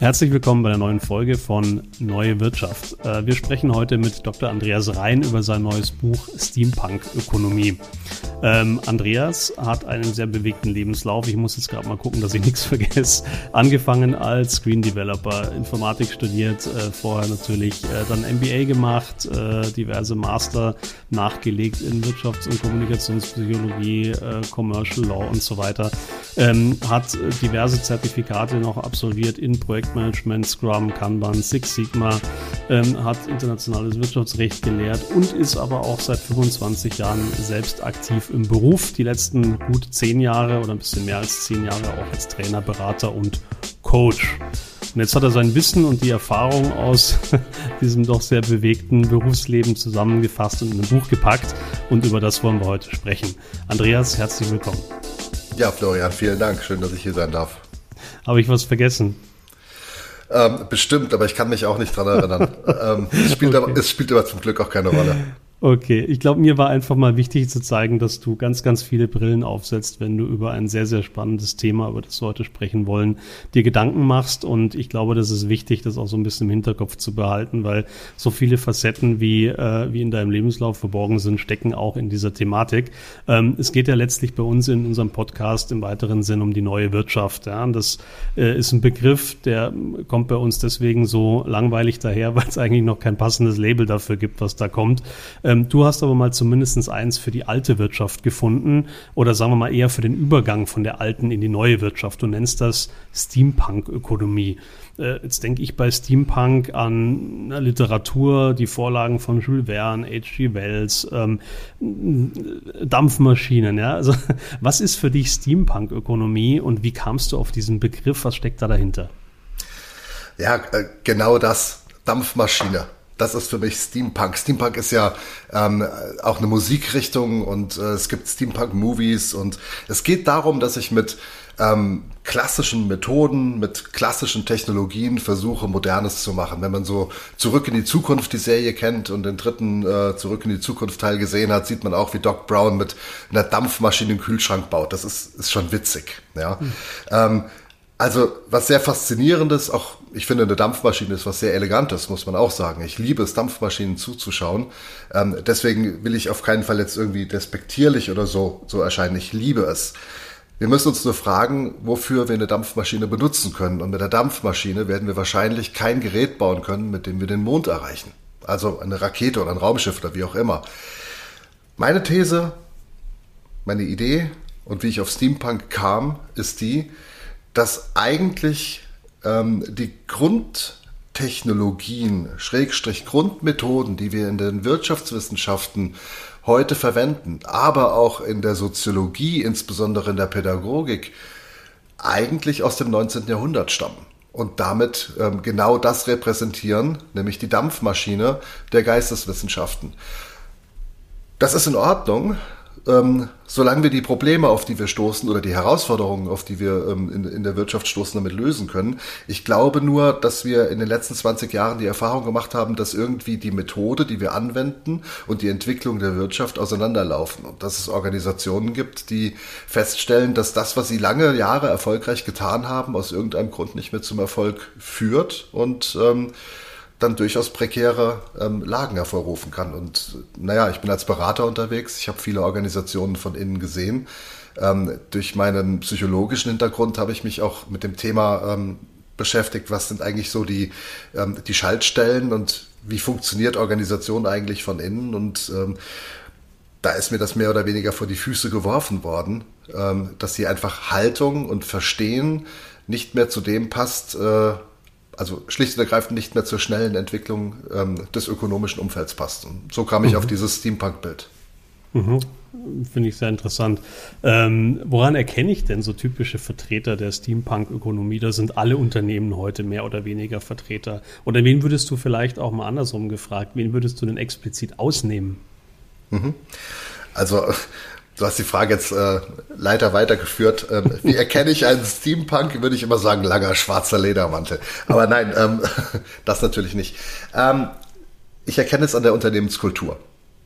Herzlich willkommen bei der neuen Folge von Neue Wirtschaft. Äh, wir sprechen heute mit Dr. Andreas Rhein über sein neues Buch Steampunk Ökonomie. Ähm, Andreas hat einen sehr bewegten Lebenslauf. Ich muss jetzt gerade mal gucken, dass ich nichts vergesse. Angefangen als Screen Developer, Informatik studiert, äh, vorher natürlich äh, dann MBA gemacht, diverse Master nachgelegt in Wirtschafts- und Kommunikationspsychologie, Commercial Law und so weiter. Ähm, hat diverse Zertifikate noch absolviert in Projektmanagement, Scrum, Kanban, Six Sigma, ähm, hat internationales Wirtschaftsrecht gelehrt und ist aber auch seit 25 Jahren selbst aktiv im Beruf. Die letzten gut zehn Jahre oder ein bisschen mehr als zehn Jahre auch als Trainer, Berater und Coach. Und jetzt hat er sein Wissen und die Erfahrung aus diesem doch sehr bewegten Berufsleben zusammengefasst und in ein Buch gepackt. Und über das wollen wir heute sprechen. Andreas, herzlich willkommen. Ja, Florian, vielen Dank. Schön, dass ich hier sein darf. Habe ich was vergessen? Ähm, bestimmt, aber ich kann mich auch nicht dran erinnern. ähm, es, spielt okay. aber, es spielt aber zum Glück auch keine Rolle. Okay, ich glaube, mir war einfach mal wichtig zu zeigen, dass du ganz, ganz viele Brillen aufsetzt, wenn du über ein sehr, sehr spannendes Thema, über das wir heute sprechen wollen, dir Gedanken machst. Und ich glaube, das ist wichtig, das auch so ein bisschen im Hinterkopf zu behalten, weil so viele Facetten, wie, äh, wie in deinem Lebenslauf verborgen sind, stecken auch in dieser Thematik. Ähm, es geht ja letztlich bei uns in unserem Podcast im weiteren Sinn um die neue Wirtschaft. Ja? Und das äh, ist ein Begriff, der kommt bei uns deswegen so langweilig daher, weil es eigentlich noch kein passendes Label dafür gibt, was da kommt. Ähm, du hast aber mal zumindest eins für die alte Wirtschaft gefunden oder sagen wir mal eher für den Übergang von der alten in die neue Wirtschaft. Du nennst das Steampunk-Ökonomie. Äh, jetzt denke ich bei Steampunk an Literatur, die Vorlagen von Jules Verne, H.G. Wells, ähm, Dampfmaschinen. Ja? Also, was ist für dich Steampunk-Ökonomie und wie kamst du auf diesen Begriff? Was steckt da dahinter? Ja, äh, genau das. Dampfmaschine das ist für mich Steampunk. Steampunk ist ja ähm, auch eine Musikrichtung und äh, es gibt Steampunk-Movies und es geht darum, dass ich mit ähm, klassischen Methoden, mit klassischen Technologien versuche, Modernes zu machen. Wenn man so Zurück in die Zukunft die Serie kennt und den dritten äh, Zurück in die Zukunft Teil gesehen hat, sieht man auch, wie Doc Brown mit einer Dampfmaschine einen Kühlschrank baut. Das ist, ist schon witzig. Ja. Mhm. Ähm, also was sehr faszinierendes, auch ich finde eine Dampfmaschine ist was sehr elegantes, muss man auch sagen. Ich liebe es, Dampfmaschinen zuzuschauen. Ähm, deswegen will ich auf keinen Fall jetzt irgendwie despektierlich oder so, so erscheinen. Ich liebe es. Wir müssen uns nur fragen, wofür wir eine Dampfmaschine benutzen können. Und mit der Dampfmaschine werden wir wahrscheinlich kein Gerät bauen können, mit dem wir den Mond erreichen. Also eine Rakete oder ein Raumschiff oder wie auch immer. Meine These, meine Idee und wie ich auf Steampunk kam, ist die, dass eigentlich ähm, die Grundtechnologien, Schrägstrich Grundmethoden, die wir in den Wirtschaftswissenschaften heute verwenden, aber auch in der Soziologie, insbesondere in der Pädagogik, eigentlich aus dem 19. Jahrhundert stammen und damit ähm, genau das repräsentieren, nämlich die Dampfmaschine der Geisteswissenschaften. Das ist in Ordnung, ähm, solange wir die Probleme, auf die wir stoßen oder die Herausforderungen, auf die wir ähm, in, in, der Wirtschaft stoßen, damit lösen können. Ich glaube nur, dass wir in den letzten 20 Jahren die Erfahrung gemacht haben, dass irgendwie die Methode, die wir anwenden und die Entwicklung der Wirtschaft auseinanderlaufen und dass es Organisationen gibt, die feststellen, dass das, was sie lange Jahre erfolgreich getan haben, aus irgendeinem Grund nicht mehr zum Erfolg führt und ähm, dann durchaus prekäre ähm, Lagen hervorrufen kann. Und naja, ich bin als Berater unterwegs, ich habe viele Organisationen von innen gesehen. Ähm, durch meinen psychologischen Hintergrund habe ich mich auch mit dem Thema ähm, beschäftigt, was sind eigentlich so die, ähm, die Schaltstellen und wie funktioniert Organisation eigentlich von innen. Und ähm, da ist mir das mehr oder weniger vor die Füße geworfen worden, ähm, dass sie einfach Haltung und Verstehen nicht mehr zu dem passt, äh, also schlicht und ergreifend nicht mehr zur schnellen Entwicklung ähm, des ökonomischen Umfelds passt. Und so kam ich mhm. auf dieses Steampunk-Bild. Mhm. Finde ich sehr interessant. Ähm, woran erkenne ich denn so typische Vertreter der Steampunk-Ökonomie? Da sind alle Unternehmen heute mehr oder weniger Vertreter. Oder wen würdest du vielleicht auch mal andersrum gefragt, wen würdest du denn explizit ausnehmen? Mhm. Also Du hast die Frage jetzt äh, leider weitergeführt. Ähm, wie erkenne ich einen Steampunk? Würde ich immer sagen, langer schwarzer Ledermantel. Aber nein, ähm, das natürlich nicht. Ähm, ich erkenne es an der Unternehmenskultur.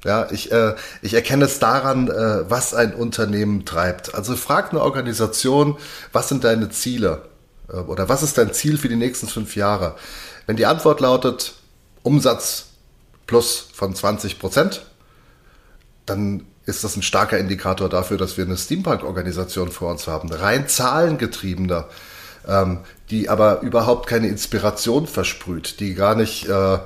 Ja, ich, äh, ich erkenne es daran, äh, was ein Unternehmen treibt. Also frag eine Organisation, was sind deine Ziele? Äh, oder was ist dein Ziel für die nächsten fünf Jahre? Wenn die Antwort lautet Umsatz plus von 20 Prozent, dann ist das ein starker Indikator dafür, dass wir eine Steampunk-Organisation vor uns haben. Rein zahlengetriebener, ähm, die aber überhaupt keine Inspiration versprüht, die gar nicht äh,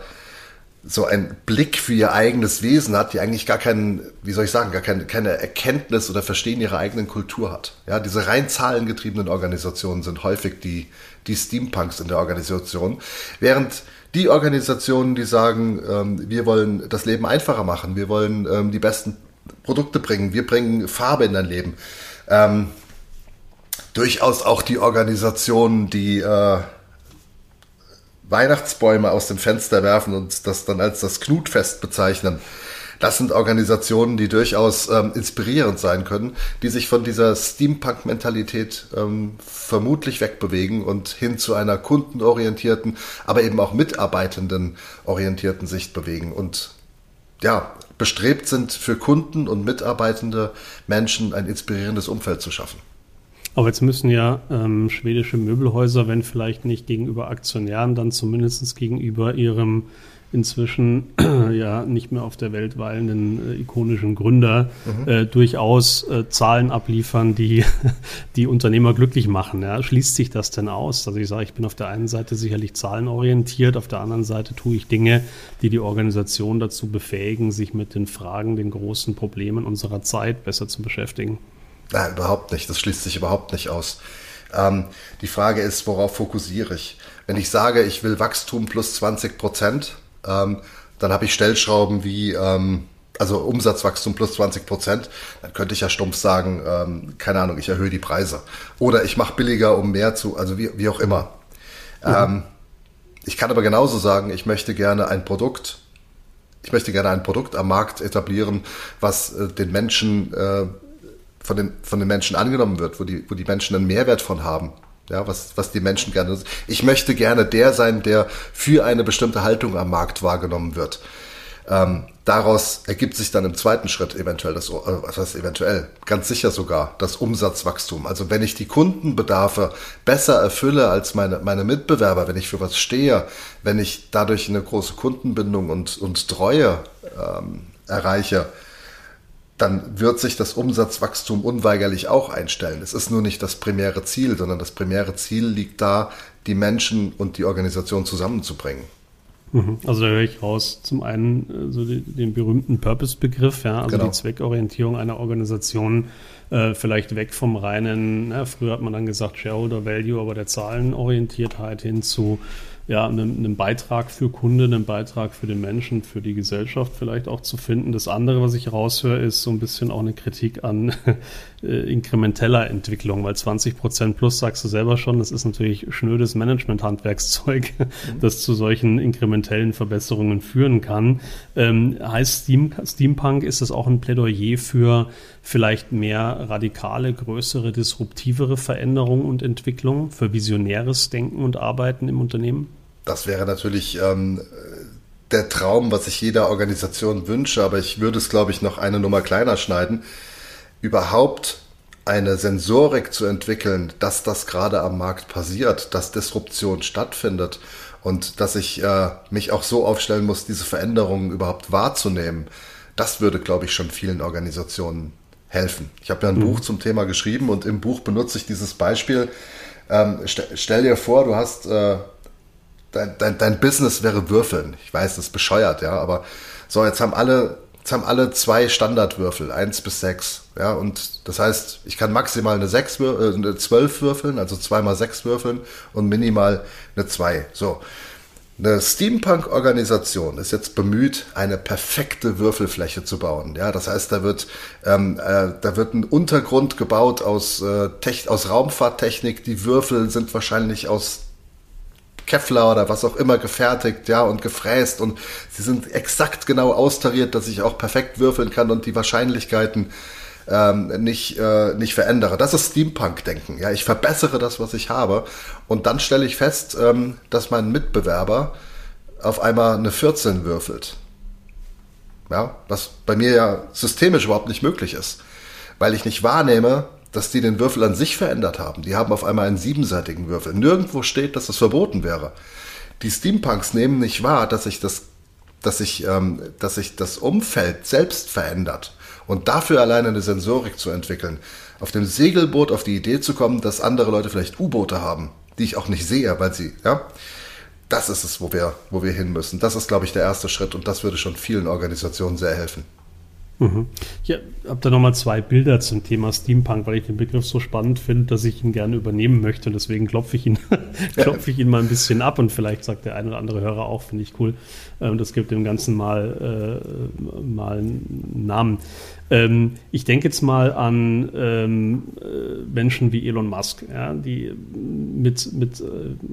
so einen Blick für ihr eigenes Wesen hat, die eigentlich gar keinen, wie soll ich sagen, gar keine, keine Erkenntnis oder Verstehen ihrer eigenen Kultur hat. Ja, diese rein zahlengetriebenen Organisationen sind häufig die, die Steampunks in der Organisation, während die Organisationen, die sagen, ähm, wir wollen das Leben einfacher machen, wir wollen ähm, die besten Produkte bringen, wir bringen Farbe in dein Leben. Ähm, durchaus auch die Organisationen, die äh, Weihnachtsbäume aus dem Fenster werfen und das dann als das Knutfest bezeichnen. Das sind Organisationen, die durchaus ähm, inspirierend sein können, die sich von dieser Steampunk-Mentalität ähm, vermutlich wegbewegen und hin zu einer kundenorientierten, aber eben auch mitarbeitenden orientierten Sicht bewegen und ja, bestrebt sind, für Kunden und mitarbeitende Menschen ein inspirierendes Umfeld zu schaffen. Aber jetzt müssen ja ähm, schwedische Möbelhäuser, wenn vielleicht nicht gegenüber Aktionären, dann zumindest gegenüber ihrem inzwischen ja nicht mehr auf der Welt weilenden äh, ikonischen Gründer mhm. äh, durchaus äh, Zahlen abliefern, die die Unternehmer glücklich machen. Ja. Schließt sich das denn aus? Also ich sage, ich bin auf der einen Seite sicherlich zahlenorientiert, auf der anderen Seite tue ich Dinge, die die Organisation dazu befähigen, sich mit den Fragen, den großen Problemen unserer Zeit besser zu beschäftigen. Nein, überhaupt nicht. Das schließt sich überhaupt nicht aus. Ähm, die Frage ist, worauf fokussiere ich? Wenn ich sage, ich will Wachstum plus 20 Prozent, ähm, dann habe ich Stellschrauben wie, ähm, also Umsatzwachstum plus 20 Prozent, dann könnte ich ja stumpf sagen, ähm, keine Ahnung, ich erhöhe die Preise. Oder ich mache billiger, um mehr zu, also wie, wie auch immer. Mhm. Ähm, ich kann aber genauso sagen, ich möchte gerne ein Produkt, ich möchte gerne ein Produkt am Markt etablieren, was äh, den Menschen äh, von den, von den Menschen angenommen wird, wo die, wo die Menschen einen Mehrwert von haben. Ja, was, was die Menschen gerne. Ich möchte gerne der sein, der für eine bestimmte Haltung am Markt wahrgenommen wird. Ähm, daraus ergibt sich dann im zweiten Schritt eventuell das, äh, was heißt eventuell, ganz sicher sogar das Umsatzwachstum. Also wenn ich die Kundenbedarfe besser erfülle als meine, meine Mitbewerber, wenn ich für was stehe, wenn ich dadurch eine große Kundenbindung und, und Treue ähm, erreiche, dann wird sich das Umsatzwachstum unweigerlich auch einstellen. Es ist nur nicht das primäre Ziel, sondern das primäre Ziel liegt da, die Menschen und die Organisation zusammenzubringen. Mhm. Also da höre ich raus, zum einen äh, so den, den berühmten Purpose-Begriff, ja, also genau. die Zweckorientierung einer Organisation, äh, vielleicht weg vom reinen, na, früher hat man dann gesagt Shareholder Value, aber der Zahlenorientiertheit hin zu ja, einen, einen, Beitrag für Kunden, einen Beitrag für den Menschen, für die Gesellschaft vielleicht auch zu finden. Das andere, was ich raushöre, ist so ein bisschen auch eine Kritik an äh, inkrementeller Entwicklung, weil 20 Prozent plus sagst du selber schon, das ist natürlich schnödes Management-Handwerkszeug, mhm. das zu solchen inkrementellen Verbesserungen führen kann. Ähm, heißt Steam, Steampunk, ist das auch ein Plädoyer für vielleicht mehr radikale, größere, disruptivere Veränderungen und Entwicklungen, für visionäres Denken und Arbeiten im Unternehmen? Das wäre natürlich ähm, der Traum, was ich jeder Organisation wünsche, aber ich würde es, glaube ich, noch eine Nummer kleiner schneiden. Überhaupt eine Sensorik zu entwickeln, dass das gerade am Markt passiert, dass Disruption stattfindet und dass ich äh, mich auch so aufstellen muss, diese Veränderungen überhaupt wahrzunehmen, das würde, glaube ich, schon vielen Organisationen helfen. Ich habe ja ein mhm. Buch zum Thema geschrieben und im Buch benutze ich dieses Beispiel. Ähm, st stell dir vor, du hast äh, dein, dein, dein Business wäre Würfeln. Ich weiß, das ist bescheuert, ja, aber so, jetzt haben alle, jetzt haben alle zwei Standardwürfel, eins bis sechs, ja, und das heißt, ich kann maximal eine sechs, äh, eine zwölf würfeln, also zweimal sechs würfeln und minimal eine zwei. So. Eine Steampunk-Organisation ist jetzt bemüht, eine perfekte Würfelfläche zu bauen. Ja, das heißt, da wird, ähm, äh, da wird ein Untergrund gebaut aus, äh, aus Raumfahrttechnik. Die Würfel sind wahrscheinlich aus Kevlar oder was auch immer gefertigt, ja, und gefräst und sie sind exakt genau austariert, dass ich auch perfekt würfeln kann und die Wahrscheinlichkeiten ähm, nicht, äh, nicht verändere. Das ist Steampunk-Denken. Ja, ich verbessere das, was ich habe und dann stelle ich fest, ähm, dass mein Mitbewerber auf einmal eine 14 würfelt. Ja, was bei mir ja systemisch überhaupt nicht möglich ist, weil ich nicht wahrnehme, dass die den Würfel an sich verändert haben. Die haben auf einmal einen siebenseitigen Würfel. Nirgendwo steht, dass das verboten wäre. Die Steampunks nehmen nicht wahr, dass sich das, dass sich, ähm, dass sich das Umfeld selbst verändert. Und dafür alleine eine Sensorik zu entwickeln, auf dem Segelboot auf die Idee zu kommen, dass andere Leute vielleicht U-Boote haben, die ich auch nicht sehe, weil sie, ja, das ist es, wo wir, wo wir hin müssen. Das ist, glaube ich, der erste Schritt und das würde schon vielen Organisationen sehr helfen. Mhm. Ich habe da nochmal zwei Bilder zum Thema Steampunk, weil ich den Begriff so spannend finde, dass ich ihn gerne übernehmen möchte. Und deswegen klopfe ich ihn, klopfe ich ihn mal ein bisschen ab und vielleicht sagt der eine oder andere Hörer auch, finde ich cool. Ähm, das gibt dem Ganzen mal, äh, mal einen Namen. Ähm, ich denke jetzt mal an ähm, äh, Menschen wie Elon Musk, ja, die mit, mit äh,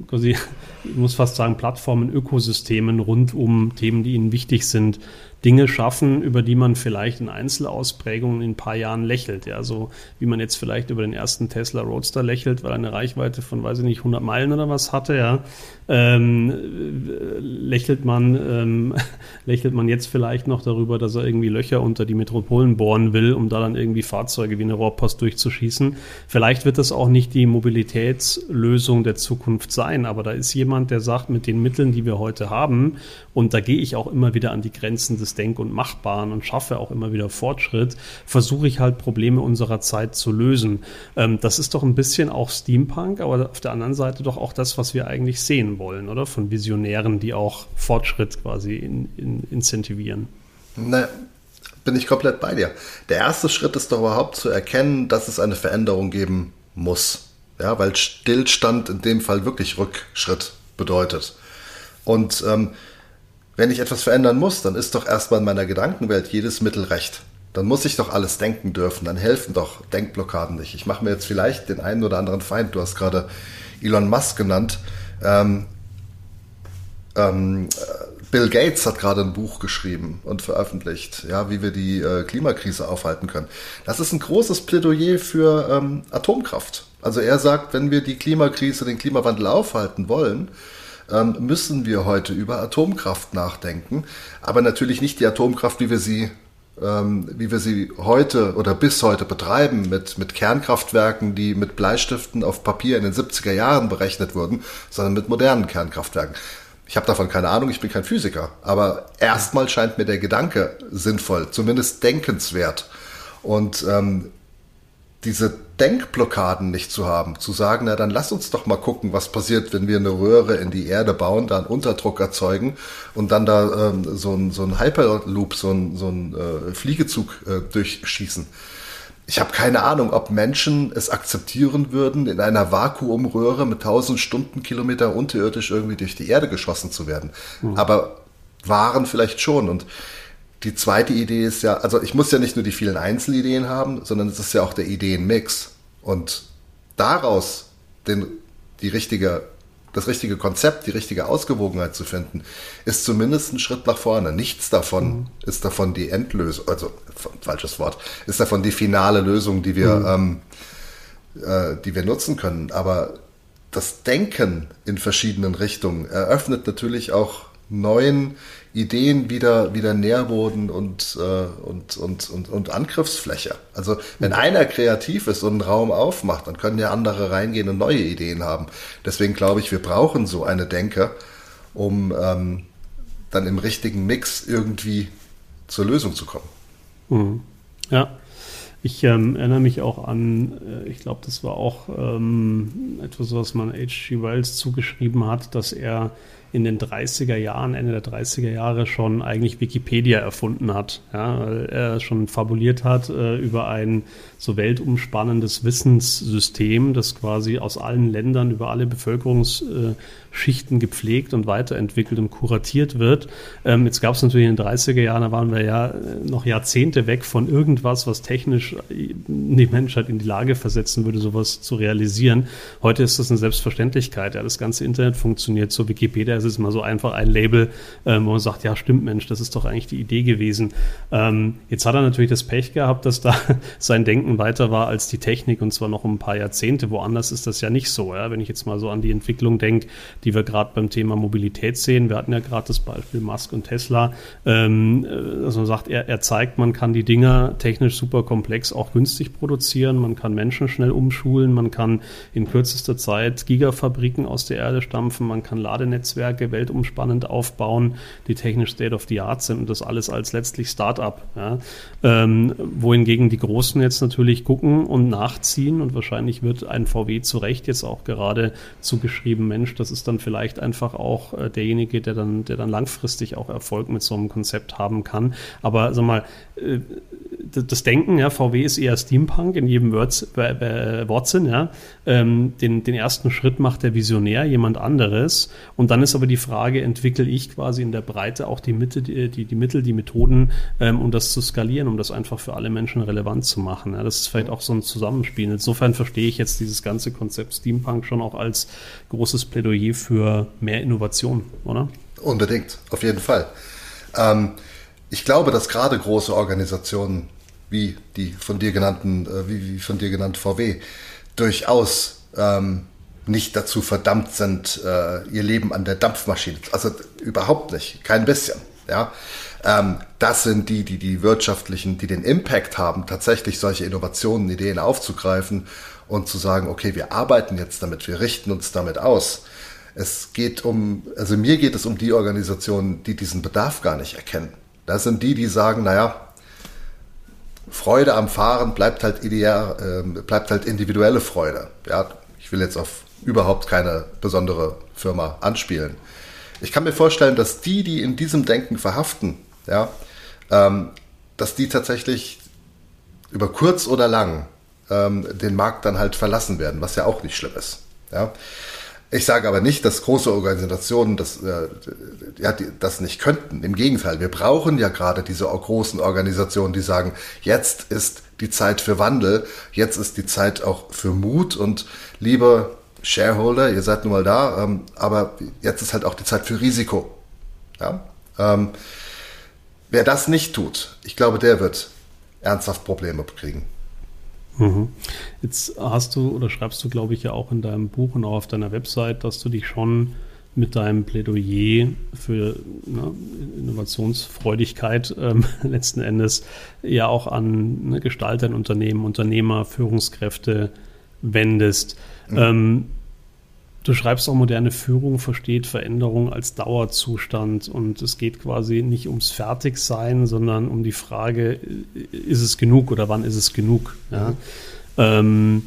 quasi, ich muss fast sagen, Plattformen, Ökosystemen rund um Themen, die ihnen wichtig sind, Dinge schaffen, über die man vielleicht in Einzelausprägungen in ein paar Jahren lächelt. Ja, so wie man jetzt vielleicht über den ersten Tesla Roadster lächelt, weil er eine Reichweite von, weiß ich nicht, 100 Meilen oder was hatte, ja. Ähm, lächelt man, ähm, lächelt man jetzt vielleicht noch darüber, dass er irgendwie Löcher unter die Metropolen bohren will, um da dann irgendwie Fahrzeuge wie eine Rohrpost durchzuschießen. Vielleicht wird das auch nicht die Mobilitätslösung der Zukunft sein, aber da ist jemand, der sagt, mit den Mitteln, die wir heute haben, und da gehe ich auch immer wieder an die Grenzen des Denk- und Machbaren und schaffe auch immer wieder Fortschritt, versuche ich halt Probleme unserer Zeit zu lösen. Ähm, das ist doch ein bisschen auch Steampunk, aber auf der anderen Seite doch auch das, was wir eigentlich sehen wollen, oder? Von Visionären, die auch Fortschritt quasi in, in incentivieren. Ne, bin ich komplett bei dir. Der erste Schritt ist doch überhaupt zu erkennen, dass es eine Veränderung geben muss. Ja, weil Stillstand in dem Fall wirklich Rückschritt bedeutet. Und ähm, wenn ich etwas verändern muss, dann ist doch erstmal in meiner Gedankenwelt jedes Mittel recht. Dann muss ich doch alles denken dürfen. Dann helfen doch Denkblockaden nicht. Ich mache mir jetzt vielleicht den einen oder anderen Feind. Du hast gerade Elon Musk genannt. Ähm, ähm, Bill Gates hat gerade ein Buch geschrieben und veröffentlicht, ja, wie wir die äh, Klimakrise aufhalten können. Das ist ein großes Plädoyer für ähm, Atomkraft. Also er sagt, wenn wir die Klimakrise, den Klimawandel aufhalten wollen, ähm, müssen wir heute über Atomkraft nachdenken. Aber natürlich nicht die Atomkraft, wie wir sie ähm, wie wir sie heute oder bis heute betreiben, mit, mit Kernkraftwerken, die mit Bleistiften auf Papier in den 70er Jahren berechnet wurden, sondern mit modernen Kernkraftwerken. Ich habe davon keine Ahnung, ich bin kein Physiker, aber erstmal scheint mir der Gedanke sinnvoll, zumindest denkenswert. Und ähm, diese Denkblockaden nicht zu haben, zu sagen, na dann lass uns doch mal gucken, was passiert, wenn wir eine Röhre in die Erde bauen, da einen Unterdruck erzeugen und dann da ähm, so ein, so ein Hyperloop, so ein, so ein äh, Fliegezug äh, durchschießen. Ich habe keine Ahnung, ob Menschen es akzeptieren würden, in einer Vakuumröhre mit 1000 Stundenkilometer unterirdisch irgendwie durch die Erde geschossen zu werden. Mhm. Aber waren vielleicht schon. Und die zweite Idee ist ja, also ich muss ja nicht nur die vielen Einzelideen haben, sondern es ist ja auch der Ideenmix. Und daraus den, die richtige, das richtige Konzept, die richtige Ausgewogenheit zu finden, ist zumindest ein Schritt nach vorne. Nichts davon mhm. ist davon die Endlösung, also falsches Wort, ist davon die finale Lösung, die wir, mhm. ähm, äh, die wir nutzen können. Aber das Denken in verschiedenen Richtungen eröffnet natürlich auch neuen Ideen wieder, wieder Nährboden und, äh, und, und, und, und Angriffsfläche. Also wenn mhm. einer kreativ ist und einen Raum aufmacht, dann können ja andere reingehen und neue Ideen haben. Deswegen glaube ich, wir brauchen so eine Denke, um ähm, dann im richtigen Mix irgendwie zur Lösung zu kommen. Mhm. Ja. Ich ähm, erinnere mich auch an, äh, ich glaube, das war auch ähm, etwas, was man H.G. Wells zugeschrieben hat, dass er in den 30er Jahren, Ende der 30er Jahre schon eigentlich Wikipedia erfunden hat. Ja, weil er schon fabuliert hat äh, über ein so weltumspannendes Wissenssystem, das quasi aus allen Ländern über alle Bevölkerungsschichten gepflegt und weiterentwickelt und kuratiert wird. Ähm, jetzt gab es natürlich in den 30er Jahren, da waren wir ja äh, noch Jahrzehnte weg von irgendwas, was technisch die Menschheit in die Lage versetzen würde, sowas zu realisieren. Heute ist das eine Selbstverständlichkeit. Ja, das ganze Internet funktioniert so. Wikipedia ist ist mal so einfach ein Label, ähm, wo man sagt, ja, stimmt, Mensch, das ist doch eigentlich die Idee gewesen. Ähm, jetzt hat er natürlich das Pech gehabt, dass da sein Denken weiter war als die Technik und zwar noch um ein paar Jahrzehnte. Woanders ist das ja nicht so. Ja? Wenn ich jetzt mal so an die Entwicklung denke, die wir gerade beim Thema Mobilität sehen. Wir hatten ja gerade das Beispiel Musk und Tesla, ähm, äh, dass man sagt, er, er zeigt, man kann die Dinger technisch super komplex auch günstig produzieren, man kann Menschen schnell umschulen, man kann in kürzester Zeit Gigafabriken aus der Erde stampfen, man kann Ladenetzwerke weltumspannend aufbauen, die technisch State of the Art sind und das alles als letztlich Start-up. Ja. Ähm, wohingegen die Großen jetzt natürlich gucken und nachziehen und wahrscheinlich wird ein VW zu Recht jetzt auch gerade zugeschrieben, Mensch, das ist dann vielleicht einfach auch äh, derjenige, der dann, der dann langfristig auch Erfolg mit so einem Konzept haben kann. Aber sag mal, äh, das Denken, ja, VW ist eher Steampunk in jedem Wortsinn, ja. Ähm, den, den ersten Schritt macht der Visionär, jemand anderes. Und dann ist aber die Frage, entwickle ich quasi in der Breite auch die, Mitte, die, die, die Mittel, die Methoden, ähm, um das zu skalieren, um das einfach für alle Menschen relevant zu machen. Ja. Das ist vielleicht auch so ein Zusammenspiel. Insofern verstehe ich jetzt dieses ganze Konzept Steampunk schon auch als großes Plädoyer für mehr Innovation, oder? Unbedingt, auf jeden Fall. Ähm, ich glaube, dass gerade große Organisationen wie die von dir genannten, äh, wie, wie, von dir genannte VW, durchaus ähm, nicht dazu verdammt sind, äh, ihr Leben an der Dampfmaschine. Also überhaupt nicht, kein bisschen. Ja, ähm, das sind die, die die wirtschaftlichen, die den Impact haben, tatsächlich solche Innovationen, Ideen aufzugreifen und zu sagen, okay, wir arbeiten jetzt damit, wir richten uns damit aus. Es geht um, also mir geht es um die Organisationen, die diesen Bedarf gar nicht erkennen. Das sind die, die sagen, naja, Freude am Fahren bleibt halt ideal, äh, bleibt halt individuelle Freude. Ja, ich will jetzt auf überhaupt keine besondere Firma anspielen. Ich kann mir vorstellen, dass die, die in diesem Denken verhaften, ja, ähm, dass die tatsächlich über kurz oder lang ähm, den Markt dann halt verlassen werden, was ja auch nicht schlimm ist. Ja. Ich sage aber nicht, dass große Organisationen das, äh, ja, die, das nicht könnten. Im Gegenteil, wir brauchen ja gerade diese großen Organisationen, die sagen, jetzt ist die Zeit für Wandel, jetzt ist die Zeit auch für Mut und liebe Shareholder, ihr seid nun mal da, ähm, aber jetzt ist halt auch die Zeit für Risiko. Ja? Ähm, wer das nicht tut, ich glaube, der wird ernsthaft Probleme kriegen. Mhm. Jetzt hast du oder schreibst du, glaube ich, ja auch in deinem Buch und auch auf deiner Website, dass du dich schon mit deinem Plädoyer für ne, Innovationsfreudigkeit ähm, letzten Endes ja auch an ne, Gestalter in Unternehmen, Unternehmer, Führungskräfte wendest. Mhm. Ähm, Du schreibst auch, moderne Führung versteht Veränderung als Dauerzustand und es geht quasi nicht ums Fertigsein, sondern um die Frage, ist es genug oder wann ist es genug? Ja? Mhm. Ähm,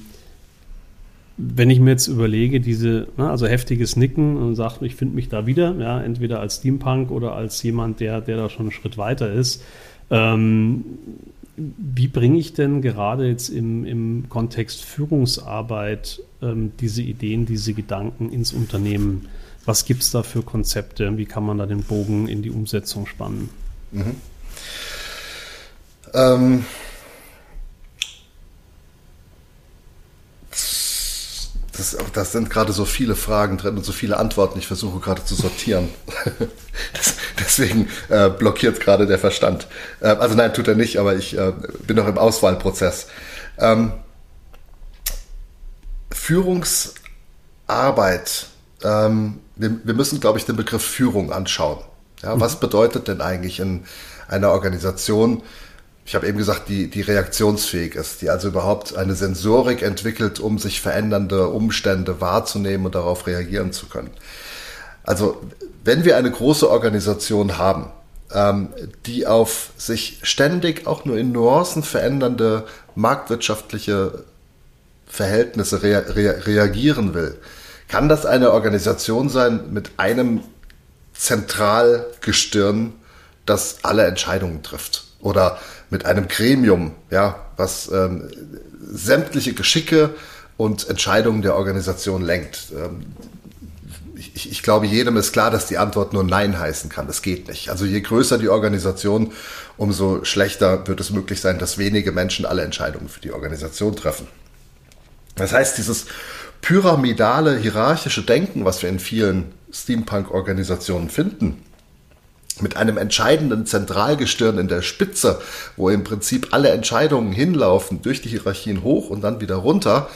wenn ich mir jetzt überlege, diese, ne, also heftiges Nicken und sagt, ich finde mich da wieder, ja, entweder als Steampunk oder als jemand, der, der da schon einen Schritt weiter ist, ähm, wie bringe ich denn gerade jetzt im, im Kontext Führungsarbeit ähm, diese Ideen, diese Gedanken ins Unternehmen? Was gibt es da für Konzepte? Wie kann man da den Bogen in die Umsetzung spannen? Mhm. Ähm, Das, das sind gerade so viele Fragen drin und so viele Antworten. Ich versuche gerade zu sortieren. das, deswegen äh, blockiert gerade der Verstand. Äh, also nein, tut er nicht, aber ich äh, bin noch im Auswahlprozess. Ähm, Führungsarbeit. Ähm, wir, wir, müssen, glaube ich, den Begriff Führung anschauen. Ja, mhm. Was bedeutet denn eigentlich in einer Organisation, ich habe eben gesagt, die, die reaktionsfähig ist, die also überhaupt eine Sensorik entwickelt, um sich verändernde Umstände wahrzunehmen und darauf reagieren zu können. Also wenn wir eine große Organisation haben, ähm, die auf sich ständig auch nur in Nuancen verändernde marktwirtschaftliche Verhältnisse rea rea reagieren will, kann das eine Organisation sein mit einem Zentralgestirn, das alle Entscheidungen trifft. Oder mit einem Gremium, ja, was ähm, sämtliche Geschicke und Entscheidungen der Organisation lenkt. Ähm, ich, ich, glaube, jedem ist klar, dass die Antwort nur Nein heißen kann. Das geht nicht. Also je größer die Organisation, umso schlechter wird es möglich sein, dass wenige Menschen alle Entscheidungen für die Organisation treffen. Das heißt, dieses pyramidale, hierarchische Denken, was wir in vielen Steampunk-Organisationen finden, mit einem entscheidenden Zentralgestirn in der Spitze, wo im Prinzip alle Entscheidungen hinlaufen, durch die Hierarchien hoch und dann wieder runter,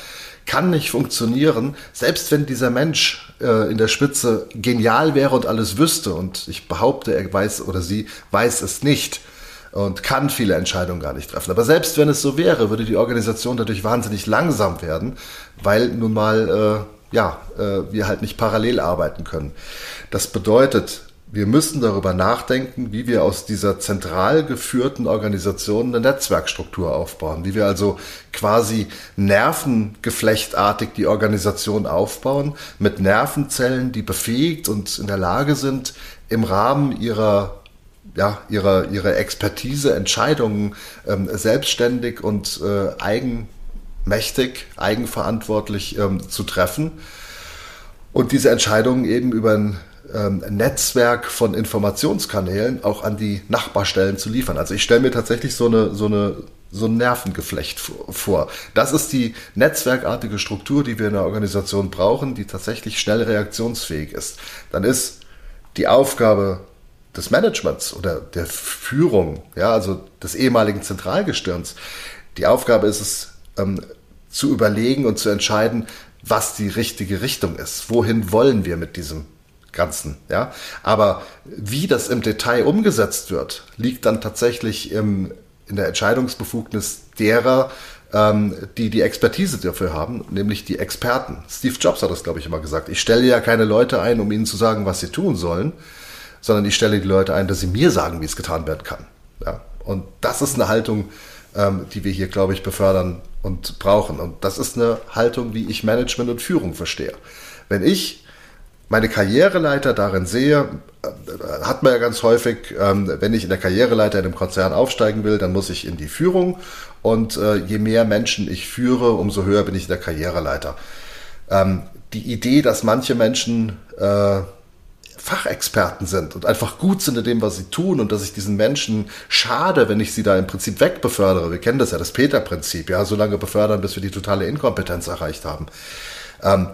kann nicht funktionieren, selbst wenn dieser Mensch äh, in der Spitze genial wäre und alles wüsste. Und ich behaupte, er weiß oder sie weiß es nicht und kann viele Entscheidungen gar nicht treffen. Aber selbst wenn es so wäre, würde die Organisation dadurch wahnsinnig langsam werden, weil nun mal äh, ja äh, wir halt nicht parallel arbeiten können. Das bedeutet, wir müssen darüber nachdenken, wie wir aus dieser zentral geführten Organisation eine Netzwerkstruktur aufbauen, wie wir also quasi nervengeflechtartig die Organisation aufbauen, mit Nervenzellen, die befähigt und in der Lage sind, im Rahmen ihrer ja, ihrer, ihrer Expertise Entscheidungen ähm, selbstständig und äh, eigenmächtig, eigenverantwortlich ähm, zu treffen und diese Entscheidungen eben über ein ähm, Netzwerk von Informationskanälen auch an die Nachbarstellen zu liefern. Also ich stelle mir tatsächlich so eine, so eine so ein Nervengeflecht vor. Das ist die netzwerkartige Struktur, die wir in der Organisation brauchen, die tatsächlich schnell reaktionsfähig ist. Dann ist die Aufgabe des Managements oder der Führung, ja, also des ehemaligen Zentralgestirns, die Aufgabe ist es, ähm, zu überlegen und zu entscheiden, was die richtige Richtung ist. Wohin wollen wir mit diesem Ganzen, ja. Aber wie das im Detail umgesetzt wird, liegt dann tatsächlich im, in der Entscheidungsbefugnis derer, ähm, die die Expertise dafür haben, nämlich die Experten. Steve Jobs hat das, glaube ich, immer gesagt. Ich stelle ja keine Leute ein, um ihnen zu sagen, was sie tun sollen, sondern ich stelle die Leute ein, dass sie mir sagen, wie es getan werden kann. Ja. Und das ist eine Haltung, ähm, die wir hier, glaube ich, befördern und brauchen. Und das ist eine Haltung, wie ich Management und Führung verstehe. Wenn ich meine Karriereleiter darin sehe, äh, hat man ja ganz häufig, ähm, wenn ich in der Karriereleiter in einem Konzern aufsteigen will, dann muss ich in die Führung und äh, je mehr Menschen ich führe, umso höher bin ich in der Karriereleiter. Ähm, die Idee, dass manche Menschen äh, Fachexperten sind und einfach gut sind in dem, was sie tun und dass ich diesen Menschen schade, wenn ich sie da im Prinzip wegbefördere. Wir kennen das ja, das Peter-Prinzip, ja, so lange befördern, bis wir die totale Inkompetenz erreicht haben. Ähm,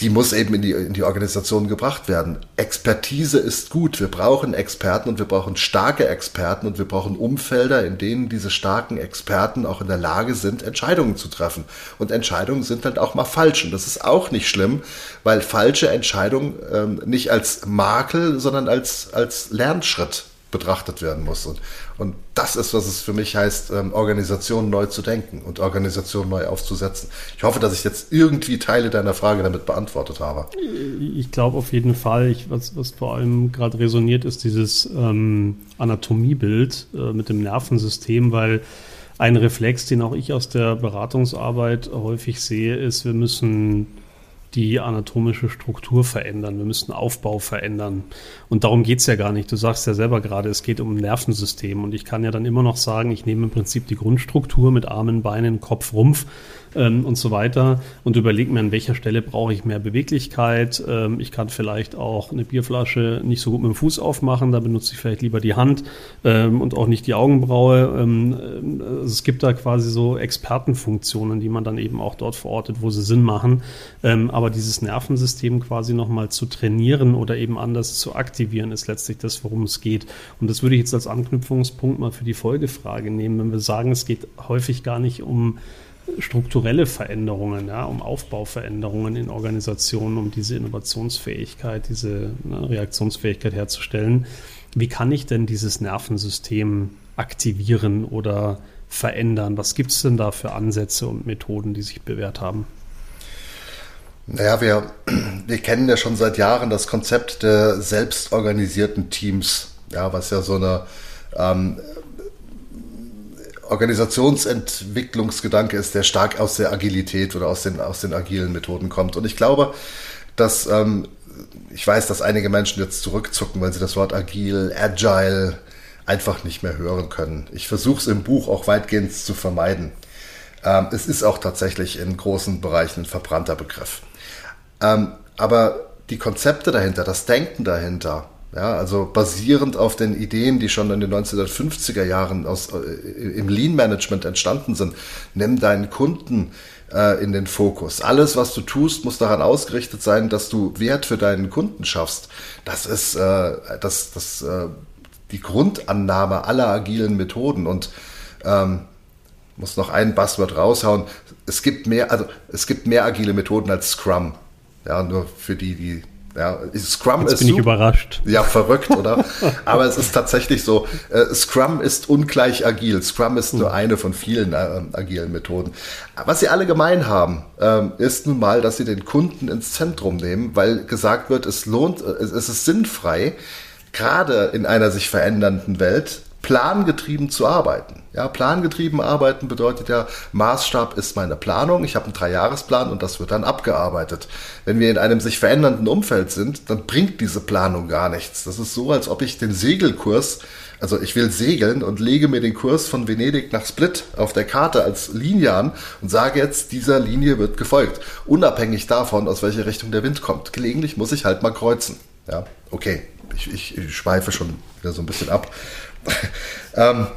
die muss eben in die, in die Organisation gebracht werden. Expertise ist gut. Wir brauchen Experten und wir brauchen starke Experten und wir brauchen Umfelder, in denen diese starken Experten auch in der Lage sind, Entscheidungen zu treffen. Und Entscheidungen sind dann auch mal falsch. Und das ist auch nicht schlimm, weil falsche Entscheidungen ähm, nicht als Makel, sondern als, als Lernschritt betrachtet werden muss. Und, und das ist, was es für mich heißt, ähm, Organisationen neu zu denken und Organisationen neu aufzusetzen. Ich hoffe, dass ich jetzt irgendwie Teile deiner Frage damit beantwortet habe. Ich glaube auf jeden Fall, ich, was, was vor allem gerade resoniert, ist dieses ähm, Anatomiebild äh, mit dem Nervensystem, weil ein Reflex, den auch ich aus der Beratungsarbeit häufig sehe, ist, wir müssen die anatomische Struktur verändern, wir müssen Aufbau verändern. Und darum geht es ja gar nicht. Du sagst ja selber gerade, es geht um Nervensystem. Und ich kann ja dann immer noch sagen, ich nehme im Prinzip die Grundstruktur mit Armen, Beinen, Kopf, Rumpf ähm, und so weiter und überlege mir, an welcher Stelle brauche ich mehr Beweglichkeit. Ähm, ich kann vielleicht auch eine Bierflasche nicht so gut mit dem Fuß aufmachen, da benutze ich vielleicht lieber die Hand ähm, und auch nicht die Augenbraue. Ähm, also es gibt da quasi so Expertenfunktionen, die man dann eben auch dort verortet, wo sie Sinn machen. Ähm, aber dieses Nervensystem quasi nochmal zu trainieren oder eben anders zu aktivieren, ist letztlich das, worum es geht. Und das würde ich jetzt als Anknüpfungspunkt mal für die Folgefrage nehmen, wenn wir sagen, es geht häufig gar nicht um strukturelle Veränderungen, ja, um Aufbauveränderungen in Organisationen, um diese Innovationsfähigkeit, diese ne, Reaktionsfähigkeit herzustellen. Wie kann ich denn dieses Nervensystem aktivieren oder verändern? Was gibt es denn da für Ansätze und Methoden, die sich bewährt haben? Naja, wir, wir kennen ja schon seit Jahren das Konzept der selbstorganisierten Teams, ja, was ja so eine ähm, Organisationsentwicklungsgedanke ist, der stark aus der Agilität oder aus den, aus den agilen Methoden kommt. Und ich glaube, dass ähm, ich weiß, dass einige Menschen jetzt zurückzucken, weil sie das Wort agil, agile einfach nicht mehr hören können. Ich versuche es im Buch auch weitgehend zu vermeiden. Ähm, es ist auch tatsächlich in großen Bereichen ein verbrannter Begriff. Ähm, aber die Konzepte dahinter, das Denken dahinter, Ja, also basierend auf den Ideen, die schon in den 1950er Jahren aus, äh, im Lean Management entstanden sind. Nimm deinen Kunden äh, in den Fokus. Alles, was du tust, muss daran ausgerichtet sein, dass du Wert für deinen Kunden schaffst. Das ist äh, das, das, äh, die Grundannahme aller agilen Methoden und ähm, muss noch ein Buzzword raushauen. Es gibt mehr, also es gibt mehr agile Methoden als Scrum. Ja, nur für die, die ja, Scrum Jetzt ist bin ich überrascht. Ja, verrückt, oder? Aber es ist tatsächlich so. Äh, Scrum ist ungleich agil. Scrum ist nur eine von vielen äh, agilen Methoden. Was sie alle gemein haben, ähm, ist nun mal, dass sie den Kunden ins Zentrum nehmen, weil gesagt wird, es lohnt, äh, es ist sinnfrei, gerade in einer sich verändernden Welt plangetrieben zu arbeiten. Ja, plangetrieben arbeiten bedeutet ja, Maßstab ist meine Planung. Ich habe einen Dreijahresplan und das wird dann abgearbeitet. Wenn wir in einem sich verändernden Umfeld sind, dann bringt diese Planung gar nichts. Das ist so, als ob ich den Segelkurs, also ich will segeln und lege mir den Kurs von Venedig nach Split auf der Karte als Linie an und sage jetzt, dieser Linie wird gefolgt. Unabhängig davon, aus welcher Richtung der Wind kommt. Gelegentlich muss ich halt mal kreuzen. Ja, okay. Ich, ich, ich schweife schon wieder so ein bisschen ab. ähm,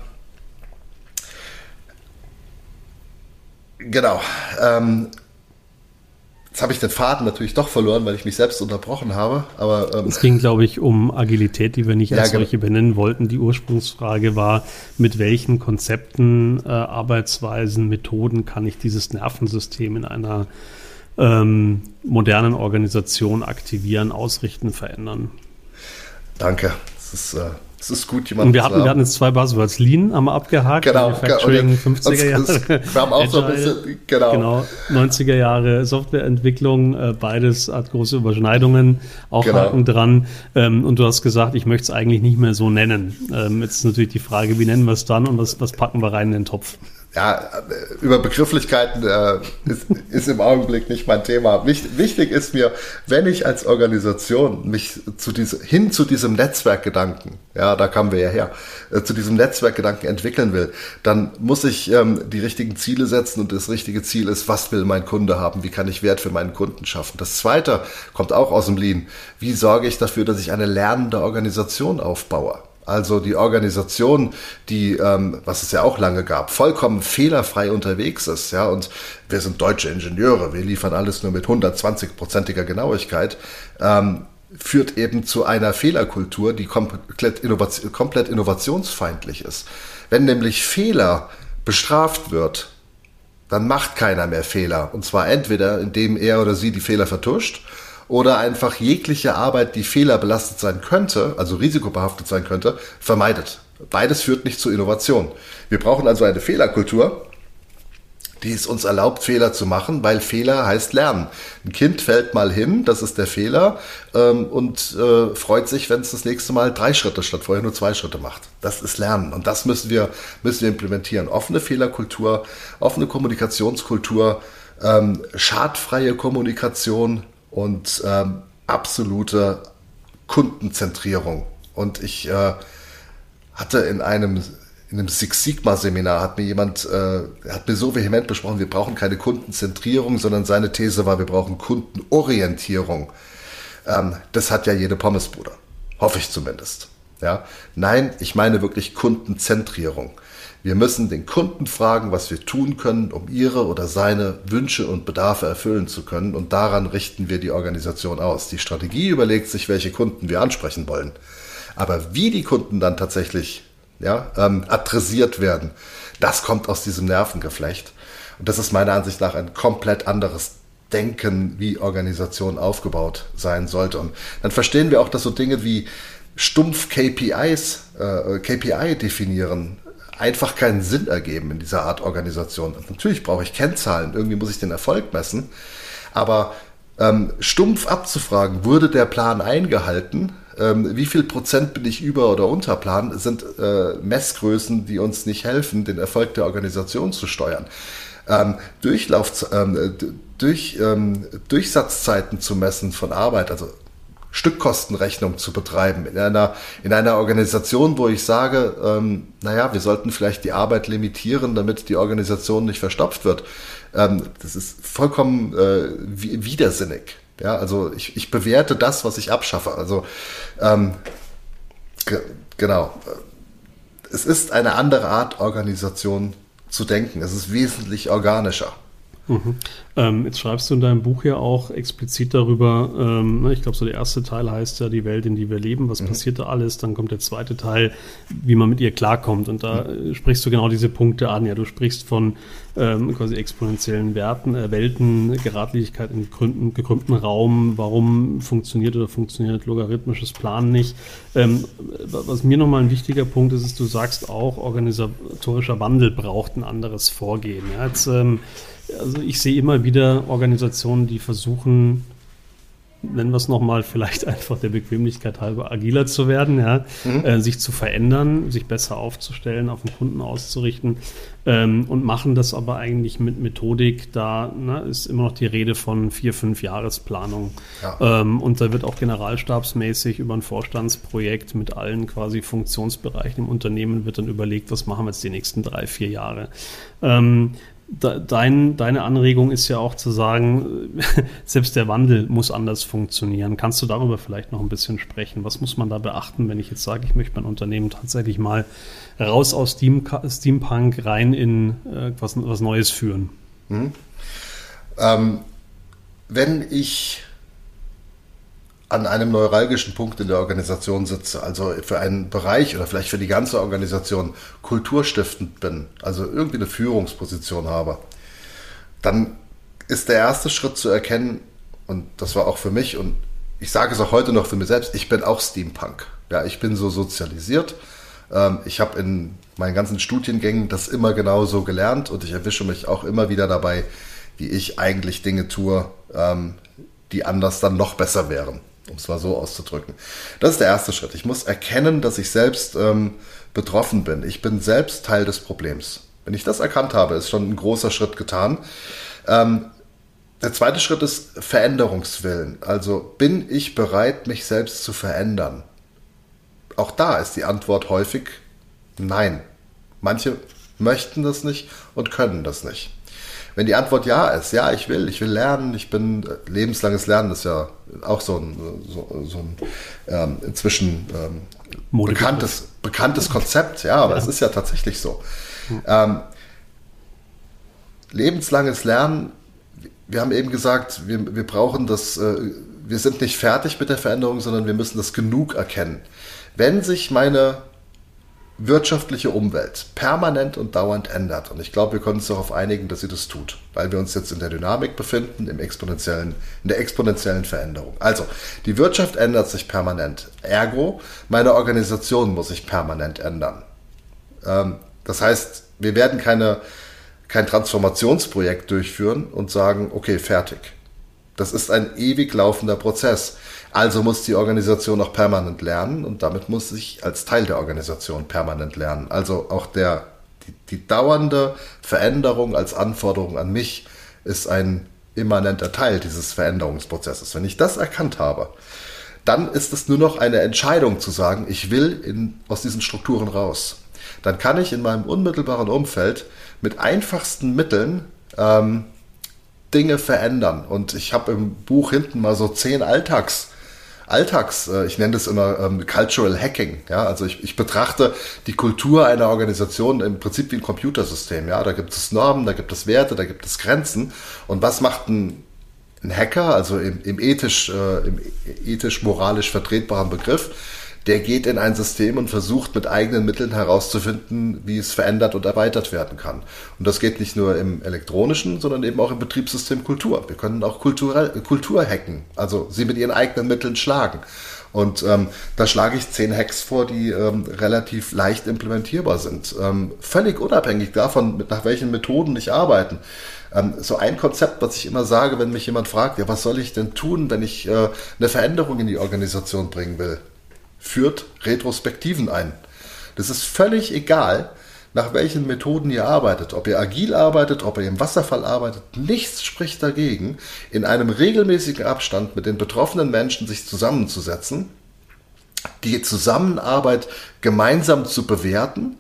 Genau. Ähm, jetzt habe ich den Faden natürlich doch verloren, weil ich mich selbst unterbrochen habe. Aber ähm, es ging, glaube ich, um Agilität, die wir nicht als ja, solche benennen wollten. Die Ursprungsfrage war, mit welchen Konzepten, äh, Arbeitsweisen, Methoden kann ich dieses Nervensystem in einer ähm, modernen Organisation aktivieren, ausrichten, verändern? Danke. Das ist äh, es ist gut, jemanden Und wir hatten, wir hatten jetzt zwei Buzzwords. Lean haben wir abgehakt. Genau. Manufacturing, 50er Jahre. Wir haben auch Agile, so ein bisschen, genau. genau. 90er Jahre Softwareentwicklung. Äh, beides hat große Überschneidungen. Auch genau. Haken dran. Ähm, und du hast gesagt, ich möchte es eigentlich nicht mehr so nennen. Ähm, jetzt ist natürlich die Frage, wie nennen wir es dann und was, was packen wir rein in den Topf? Ja, über Begrifflichkeiten äh, ist, ist im Augenblick nicht mein Thema. Wichtig, wichtig ist mir, wenn ich als Organisation mich zu diese, hin zu diesem Netzwerkgedanken, ja, da kamen wir ja her, äh, zu diesem Netzwerkgedanken entwickeln will, dann muss ich ähm, die richtigen Ziele setzen und das richtige Ziel ist, was will mein Kunde haben, wie kann ich Wert für meinen Kunden schaffen. Das zweite kommt auch aus dem Lean. Wie sorge ich dafür, dass ich eine lernende Organisation aufbaue? Also die Organisation, die, ähm, was es ja auch lange gab, vollkommen fehlerfrei unterwegs ist, ja, und wir sind deutsche Ingenieure, wir liefern alles nur mit 120-prozentiger Genauigkeit, ähm, führt eben zu einer Fehlerkultur, die komplett, innovation, komplett innovationsfeindlich ist. Wenn nämlich Fehler bestraft wird, dann macht keiner mehr Fehler. Und zwar entweder, indem er oder sie die Fehler vertuscht, oder einfach jegliche Arbeit, die fehlerbelastet sein könnte, also risikobehaftet sein könnte, vermeidet. Beides führt nicht zu Innovation. Wir brauchen also eine Fehlerkultur, die es uns erlaubt, Fehler zu machen, weil Fehler heißt Lernen. Ein Kind fällt mal hin, das ist der Fehler, ähm, und äh, freut sich, wenn es das nächste Mal drei Schritte statt vorher nur zwei Schritte macht. Das ist Lernen und das müssen wir, müssen wir implementieren. Offene Fehlerkultur, offene Kommunikationskultur, ähm, schadfreie Kommunikation, und ähm, absolute Kundenzentrierung. Und ich äh, hatte in einem in einem Six Sigma Seminar hat mir jemand, äh, hat mir so vehement besprochen, wir brauchen keine Kundenzentrierung, sondern seine These war, wir brauchen Kundenorientierung. Ähm, das hat ja jede Pommesbude. Hoffe ich zumindest. Ja? Nein, ich meine wirklich Kundenzentrierung. Wir müssen den Kunden fragen, was wir tun können, um ihre oder seine Wünsche und Bedarfe erfüllen zu können. Und daran richten wir die Organisation aus. Die Strategie überlegt sich, welche Kunden wir ansprechen wollen. Aber wie die Kunden dann tatsächlich ja, ähm, adressiert werden, das kommt aus diesem Nervengeflecht. Und das ist meiner Ansicht nach ein komplett anderes Denken, wie Organisation aufgebaut sein sollte. Und dann verstehen wir auch, dass so Dinge wie stumpf KPIs, äh, KPI definieren, einfach keinen Sinn ergeben in dieser Art Organisation. Und natürlich brauche ich Kennzahlen, irgendwie muss ich den Erfolg messen, aber ähm, stumpf abzufragen, wurde der Plan eingehalten, ähm, wie viel Prozent bin ich über oder unter Plan, sind äh, Messgrößen, die uns nicht helfen, den Erfolg der Organisation zu steuern. Ähm, Durchlauf, ähm, durch, ähm, Durchsatzzeiten zu messen von Arbeit, also Stückkostenrechnung zu betreiben in einer, in einer Organisation, wo ich sage, ähm, naja, wir sollten vielleicht die Arbeit limitieren, damit die Organisation nicht verstopft wird. Ähm, das ist vollkommen äh, widersinnig. Ja, also ich, ich bewerte das, was ich abschaffe. Also ähm, Ge genau. Es ist eine andere Art, Organisation zu denken. Es ist wesentlich organischer. Mhm. Ähm, jetzt schreibst du in deinem Buch ja auch explizit darüber, ähm, ich glaube, so der erste Teil heißt ja die Welt, in die wir leben, was mhm. passiert da alles, dann kommt der zweite Teil, wie man mit ihr klarkommt und da mhm. sprichst du genau diese Punkte an, ja, du sprichst von ähm, quasi exponentiellen Werten, äh, Welten, Geradlinigkeit in gekrümmten, gekrümmten Raum, warum funktioniert oder funktioniert logarithmisches Planen nicht. Ähm, was mir nochmal ein wichtiger Punkt ist, ist, du sagst auch, organisatorischer Wandel braucht ein anderes Vorgehen. Ja, jetzt ähm, also ich sehe immer wieder Organisationen, die versuchen, nennen wir es nochmal, vielleicht einfach der Bequemlichkeit halber agiler zu werden, ja, mhm. äh, sich zu verändern, sich besser aufzustellen, auf den Kunden auszurichten ähm, und machen das aber eigentlich mit Methodik. Da ne, ist immer noch die Rede von vier, fünf Jahresplanung. Ja. Ähm, und da wird auch generalstabsmäßig über ein Vorstandsprojekt mit allen quasi Funktionsbereichen im Unternehmen wird dann überlegt, was machen wir jetzt die nächsten drei, vier Jahre. Ähm, Dein, deine Anregung ist ja auch zu sagen, selbst der Wandel muss anders funktionieren. Kannst du darüber vielleicht noch ein bisschen sprechen? Was muss man da beachten, wenn ich jetzt sage, ich möchte mein Unternehmen tatsächlich mal raus aus Steam, Steampunk rein in äh, was, was Neues führen? Mhm. Ähm, wenn ich an einem neuralgischen Punkt in der Organisation sitze, also für einen Bereich oder vielleicht für die ganze Organisation kulturstiftend bin, also irgendwie eine Führungsposition habe, dann ist der erste Schritt zu erkennen, und das war auch für mich, und ich sage es auch heute noch für mich selbst, ich bin auch Steampunk. Ja, ich bin so sozialisiert. Ähm, ich habe in meinen ganzen Studiengängen das immer genauso gelernt und ich erwische mich auch immer wieder dabei, wie ich eigentlich Dinge tue, ähm, die anders dann noch besser wären um es mal so auszudrücken. Das ist der erste Schritt. Ich muss erkennen, dass ich selbst ähm, betroffen bin. Ich bin selbst Teil des Problems. Wenn ich das erkannt habe, ist schon ein großer Schritt getan. Ähm, der zweite Schritt ist Veränderungswillen. Also bin ich bereit, mich selbst zu verändern? Auch da ist die Antwort häufig nein. Manche möchten das nicht und können das nicht. Wenn die Antwort ja ist, ja, ich will, ich will lernen, ich bin, äh, lebenslanges Lernen ist ja auch so ein, so, so ein ähm, inzwischen ähm, bekanntes, bekanntes Konzept, ja, aber ja. es ist ja tatsächlich so. Ähm, lebenslanges Lernen, wir haben eben gesagt, wir, wir brauchen das, äh, wir sind nicht fertig mit der Veränderung, sondern wir müssen das genug erkennen. Wenn sich meine wirtschaftliche Umwelt permanent und dauernd ändert. Und ich glaube, wir können uns darauf einigen, dass sie das tut, weil wir uns jetzt in der Dynamik befinden, im exponentiellen, in der exponentiellen Veränderung. Also, die Wirtschaft ändert sich permanent. Ergo, meine Organisation muss sich permanent ändern. Ähm, das heißt, wir werden keine, kein Transformationsprojekt durchführen und sagen, okay, fertig. Das ist ein ewig laufender Prozess. Also muss die Organisation auch permanent lernen und damit muss ich als Teil der Organisation permanent lernen. Also auch der, die, die dauernde Veränderung als Anforderung an mich ist ein immanenter Teil dieses Veränderungsprozesses. Wenn ich das erkannt habe, dann ist es nur noch eine Entscheidung zu sagen, ich will in, aus diesen Strukturen raus. Dann kann ich in meinem unmittelbaren Umfeld mit einfachsten Mitteln ähm, Dinge verändern. Und ich habe im Buch hinten mal so zehn Alltags- Alltags, äh, ich nenne das immer ähm, Cultural Hacking. Ja, also ich, ich betrachte die Kultur einer Organisation im Prinzip wie ein Computersystem. Ja, da gibt es Normen, da gibt es Werte, da gibt es Grenzen. Und was macht ein, ein Hacker, also im, im ethisch, äh, im ethisch-moralisch vertretbaren Begriff? Der geht in ein System und versucht mit eigenen Mitteln herauszufinden, wie es verändert und erweitert werden kann. Und das geht nicht nur im elektronischen, sondern eben auch im Betriebssystem Kultur. Wir können auch kulturell, Kultur hacken, also sie mit ihren eigenen Mitteln schlagen. Und ähm, da schlage ich zehn Hacks vor, die ähm, relativ leicht implementierbar sind. Ähm, völlig unabhängig davon, mit, nach welchen Methoden ich arbeite. Ähm, so ein Konzept, was ich immer sage, wenn mich jemand fragt, ja, was soll ich denn tun, wenn ich äh, eine Veränderung in die Organisation bringen will? Führt Retrospektiven ein. Das ist völlig egal, nach welchen Methoden ihr arbeitet, ob ihr agil arbeitet, ob ihr im Wasserfall arbeitet, nichts spricht dagegen, in einem regelmäßigen Abstand mit den betroffenen Menschen sich zusammenzusetzen, die Zusammenarbeit gemeinsam zu bewerten,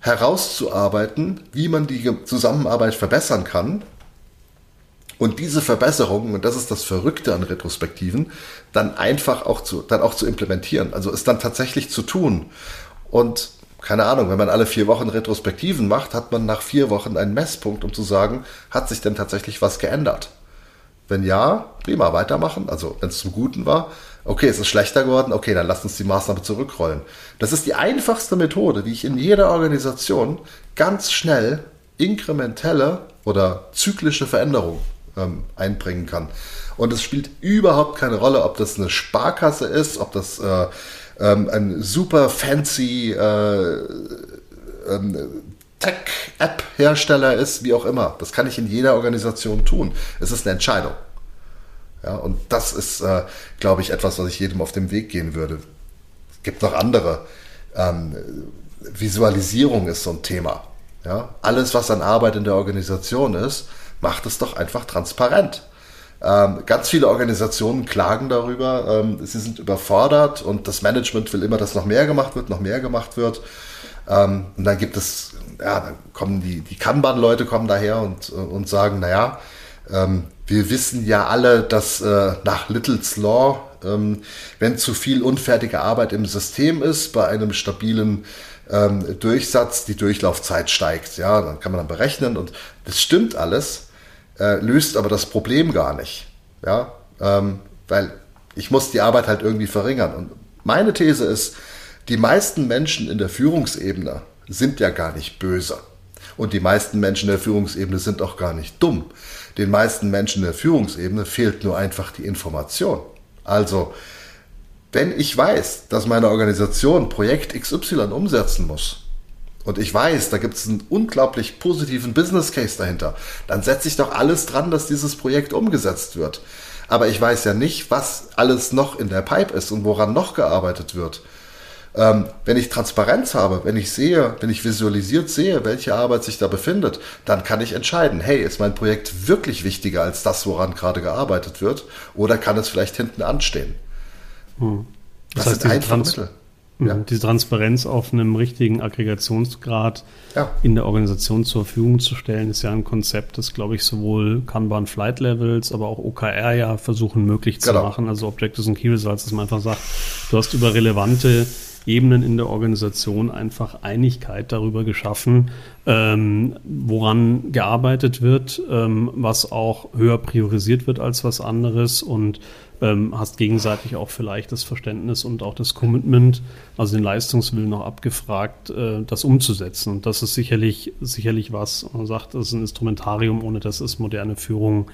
herauszuarbeiten, wie man die Zusammenarbeit verbessern kann Und diese Verbesserungen, und das ist das Verrückte an Retrospektiven, dann einfach auch zu, dann auch zu implementieren. Also es dann tatsächlich zu tun. Und keine Ahnung, wenn man alle vier Wochen Retrospektiven macht, hat man nach vier Wochen einen Messpunkt, um zu sagen, hat sich denn tatsächlich was geändert? Wenn ja, prima, weitermachen. Also wenn es zum Guten war, okay, es ist schlechter geworden, okay, dann lasst uns die Maßnahme zurückrollen. Das ist die einfachste Methode, wie ich in jeder Organisation ganz schnell inkrementelle oder zyklische Veränderungen ähm, einbringen kann. Und es spielt überhaupt keine Rolle, ob das eine Sparkasse ist, ob das äh, ähm, ein super fancy äh, ähm, Tech-App-Hersteller ist, wie auch immer. Das kann ich in jeder Organisation tun. Es ist eine Entscheidung. Ja, und das ist, äh, glaube ich, etwas, was ich jedem auf dem Weg gehen würde. Es gibt noch andere. Ähm, Visualisierung ist so ein Thema. Ja, alles, was an Arbeit in der Organisation ist, macht es doch einfach transparent. Ähm, ganz viele Organisationen klagen darüber, ähm, sie sind überfordert und das Management will immer, dass noch mehr gemacht wird, noch mehr gemacht wird. Ähm, und dann gibt es, ja, dann kommen die, die Kanban-Leute kommen daher und, und sagen, naja, ähm, wir wissen ja alle, dass äh, nach Little's Law, ähm, wenn zu viel unfertige Arbeit im System ist, bei einem stabilen ähm, Durchsatz die Durchlaufzeit steigt. Ja, dann kann man dann berechnen und das stimmt alles, äh, löst aber das Problem gar nicht. Ja, ähm, weil ich muss die Arbeit halt irgendwie verringern. Und meine These ist, die meisten Menschen in der Führungsebene sind ja gar nicht böse. Und die meisten Menschen in der Führungsebene sind auch gar nicht dumm. Den meisten Menschen in der Führungsebene fehlt nur einfach die Information. Also, wenn ich weiß, dass meine Organisation Projekt XY umsetzen muss, und ich weiß, da gibt es einen unglaublich positiven Business Case dahinter, dann setze ich doch alles dran, dass dieses Projekt umgesetzt wird. Aber ich weiß ja nicht, was alles noch in der Pipe ist und woran noch gearbeitet wird. Ähm, wenn ich Transparenz habe, wenn ich sehe, wenn ich visualisiert sehe, welche Arbeit sich da befindet, dann kann ich entscheiden, hey, ist mein Projekt wirklich wichtiger als das, woran gerade gearbeitet wird, oder kann es vielleicht hinten anstehen? Hm. Das, das heißt, sind einfache Mittel. Ja. Diese Transparenz auf einem richtigen Aggregationsgrad ja. in der Organisation zur Verfügung zu stellen, ist ja ein Konzept, das, glaube ich, sowohl Kanban Flight Levels, aber auch OKR ja versuchen möglich zu genau. machen. Also Objectives und Key Results, dass man einfach sagt, du hast über relevante Ebenen in der Organisation einfach Einigkeit darüber geschaffen, ähm, woran gearbeitet wird, ähm, was auch höher priorisiert wird als was anderes und ähm, hast gegenseitig auch vielleicht das Verständnis und auch das Commitment, also den Leistungswillen noch abgefragt, äh, das umzusetzen. Und das ist sicherlich, sicherlich was, man sagt, das ist ein Instrumentarium, ohne das ist moderne Führung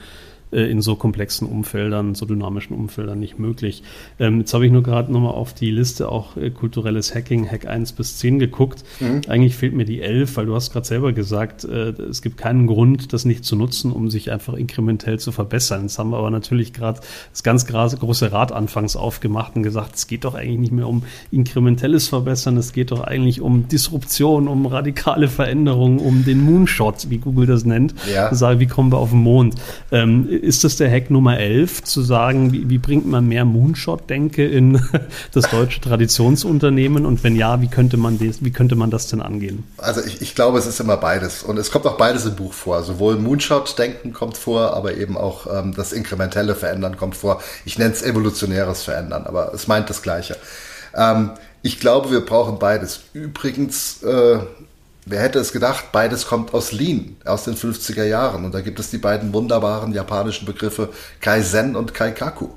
äh, in so komplexen Umfeldern, so dynamischen Umfeldern nicht möglich. Ähm, jetzt habe ich nur gerade nochmal auf die Liste auch äh, kulturelles Hacking, Hack 1 bis 10 geguckt. Mhm. Eigentlich fehlt mir die 11, weil du hast gerade selber gesagt, äh, es gibt keinen Grund, das nicht zu nutzen, um sich einfach inkrementell zu verbessern. Jetzt haben wir aber natürlich gerade das ganz große Rad anfangs aufgemacht und gesagt, es geht doch eigentlich nicht mehr um inkrementelles Verbessern, es geht doch eigentlich um Disruption, um radikale Veränderungen, um den Moonshot, wie Google das nennt. Ja. Sage, wie kommen wir auf den Mond? Ähm, ist das der Hack Nummer 11, zu sagen, wie, wie bringt man mehr Moonshot-Denke in das deutsche Traditionsunternehmen? Und wenn ja, wie könnte man das, wie könnte man das denn angehen? Also ich, ich glaube, es ist immer beides. Und es kommt auch beides im Buch vor. Sowohl Moonshot-Denken kommt vor, aber eben auch ähm, das inkrementelle Verändern kommt vor. Ich nenne es evolutionäres Verändern, aber es meint das Gleiche. Ähm, ich glaube, wir brauchen beides. Übrigens, äh, Wer hätte es gedacht, beides kommt aus Lean, aus den 50er Jahren. Und da gibt es die beiden wunderbaren japanischen Begriffe Kaizen und Kaikaku.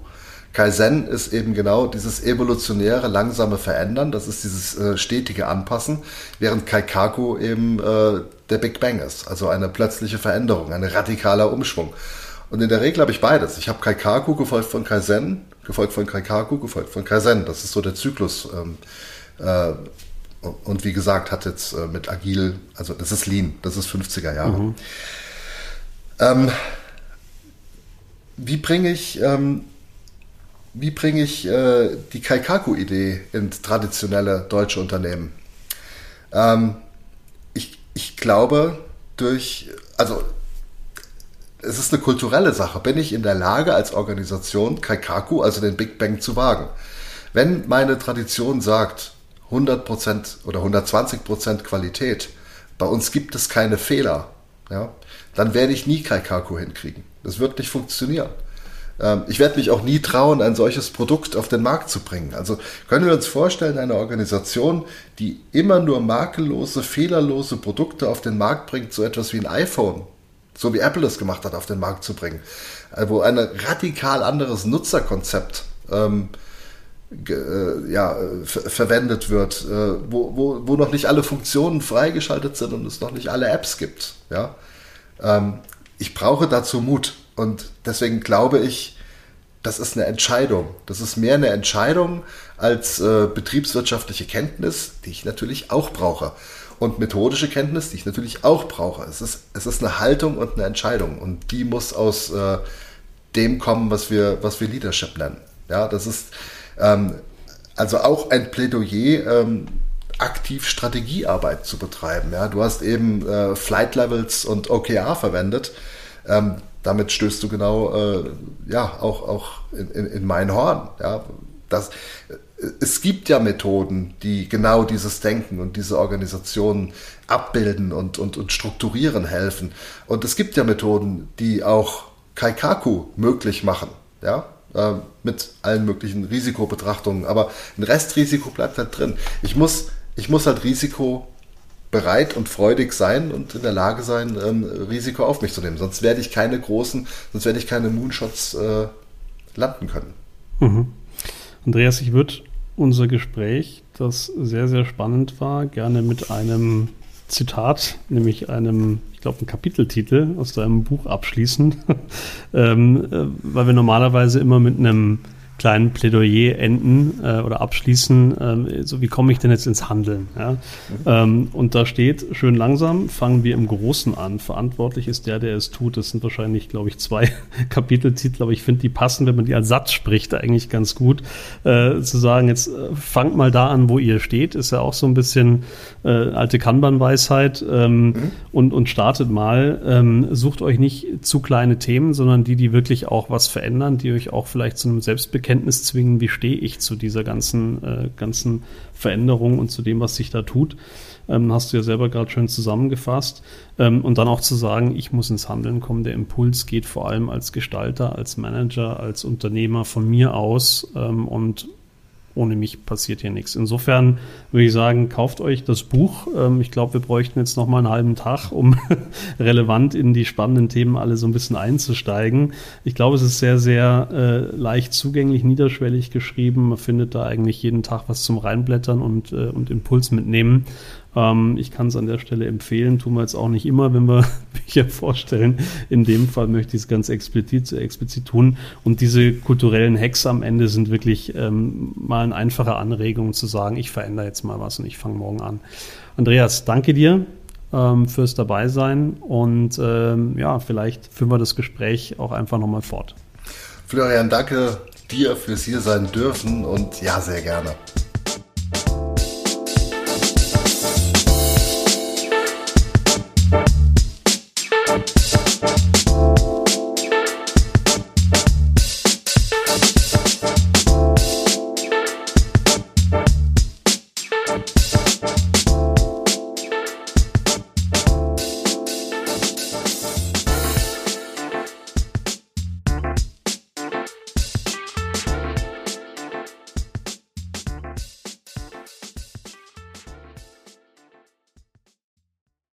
Kaizen ist eben genau dieses evolutionäre, langsame Verändern, das ist dieses äh, stetige Anpassen, während Kaikaku eben äh, der Big Bang ist, also eine plötzliche Veränderung, ein radikaler Umschwung. Und in der Regel habe ich beides. Ich habe Kaikaku gefolgt von Kaizen, gefolgt von Kaikaku, gefolgt von Kaizen. Das ist so der Zyklus. Ähm, äh, und wie gesagt, hat jetzt äh, mit Agil, also das ist Lean, das ist 50er Jahre. Mhm. Ähm, wie bringe ich, ähm, wie bringe ich äh, die Kaikaku-Idee ins traditionelle deutsche Unternehmen? Ähm, ich, ich glaube, durch, also es ist eine kulturelle Sache. Bin ich in der Lage, als Organisation Kaikaku, also den Big Bang, zu wagen? Wenn meine Tradition sagt, 100% oder 120% Qualität, bei uns gibt es keine Fehler, ja, dann werde ich nie Kaikaku hinkriegen. Das wird nicht funktionieren. Ähm, ich werde mich auch nie trauen, ein solches Produkt auf den Markt zu bringen. Also können wir uns vorstellen, eine Organisation, die immer nur makellose, fehlerlose Produkte auf den Markt bringt, so etwas wie ein iPhone, so wie Apple es gemacht hat, auf den Markt zu bringen, äh, wo ein radikal anderes Nutzerkonzept ähm, äh, ja, verwendet wird, äh, wo, wo, wo noch nicht alle Funktionen freigeschaltet sind und es noch nicht alle Apps gibt. Ja? Ähm, ich brauche dazu Mut. Und deswegen glaube ich, das ist eine Entscheidung. Das ist mehr eine Entscheidung als äh, betriebswirtschaftliche Kenntnis, die ich natürlich auch brauche. Und methodische Kenntnis, die ich natürlich auch brauche. Es ist, es ist eine Haltung und eine Entscheidung. Und die muss aus äh, dem kommen, was wir, was wir Leadership nennen. Ja, das ist ähm, also auch ein Plädoyer, ähm, aktiv Strategiearbeit zu betreiben. Ja, du hast eben äh, Flight Levels und OKR verwendet. Ähm, damit stößt du genau äh, ja auch auch in, in, in mein Horn. Ja, das, es gibt ja Methoden, die genau dieses Denken und diese Organisationen abbilden und, und, und strukturieren helfen. Und es gibt ja Methoden, die auch Kaikaku möglich machen. Ja, äh, mit allen möglichen Risikobetrachtungen. Aber ein Restrisiko bleibt halt drin. Ich muss, ich muss halt Risiko bereit und freudig sein und in der Lage sein, ähm, Risiko auf mich zu nehmen. Sonst werde ich keine großen, sonst werde ich keine Moonshots äh, landen können. Mhm. Andreas, ich würde unser Gespräch, das sehr, sehr spannend war, gerne mit einem Zitat, nämlich einem, ich glaube, ein Kapiteltitel aus deinem Buch abschließen, ähm, äh, weil wir normalerweise immer mit einem kleinen Plädoyer enden äh, oder abschließen, ähm, so wie komme ich denn jetzt ins Handeln? Ja? Mhm. Ähm, und da steht, schön langsam fangen wir im Großen an. Verantwortlich ist der, der es tut. Das sind wahrscheinlich, glaube ich, zwei Kapiteltitel, aber ich finde, die passen, wenn man die als Satz spricht, eigentlich ganz gut. Äh, zu sagen, jetzt äh, fangt mal da an, wo ihr steht, ist ja auch so ein bisschen äh, alte Kanban-Weisheit ähm, mhm. und, und startet mal. Ähm, sucht euch nicht zu kleine Themen, sondern die, die wirklich auch was verändern, die euch auch vielleicht zu einem Selbstbekenntnis Erkenntnis zwingen, wie stehe ich zu dieser ganzen, äh, ganzen Veränderung und zu dem, was sich da tut. Ähm, hast du ja selber gerade schön zusammengefasst. Ähm, und dann auch zu sagen, ich muss ins Handeln kommen. Der Impuls geht vor allem als Gestalter, als Manager, als Unternehmer von mir aus. Ähm, und ohne mich passiert hier nichts. Insofern würde ich sagen, kauft euch das Buch. Ähm, ich glaube, wir bräuchten jetzt noch mal einen halben Tag, um relevant in die spannenden Themen alle so ein bisschen einzusteigen. Ich glaube, es ist sehr, sehr äh, leicht zugänglich, niederschwellig geschrieben. Man findet da eigentlich jeden Tag was zum Reinblättern und, äh, und Impuls mitnehmen. Ähm, ich kann es an der Stelle empfehlen, tun wir jetzt auch nicht immer, wenn wir Bücher vorstellen. In dem Fall möchte ich es ganz explizit, explizit tun. Und diese kulturellen Hacks am Ende sind wirklich ähm, mal eine einfache Anregung zu sagen, ich verändere jetzt mal was und ich fange morgen an. Andreas, danke dir ähm, fürs Dabeisein und ähm, ja, vielleicht führen wir das Gespräch auch einfach nochmal fort. Florian, danke dir fürs hier sein dürfen und ja, sehr gerne.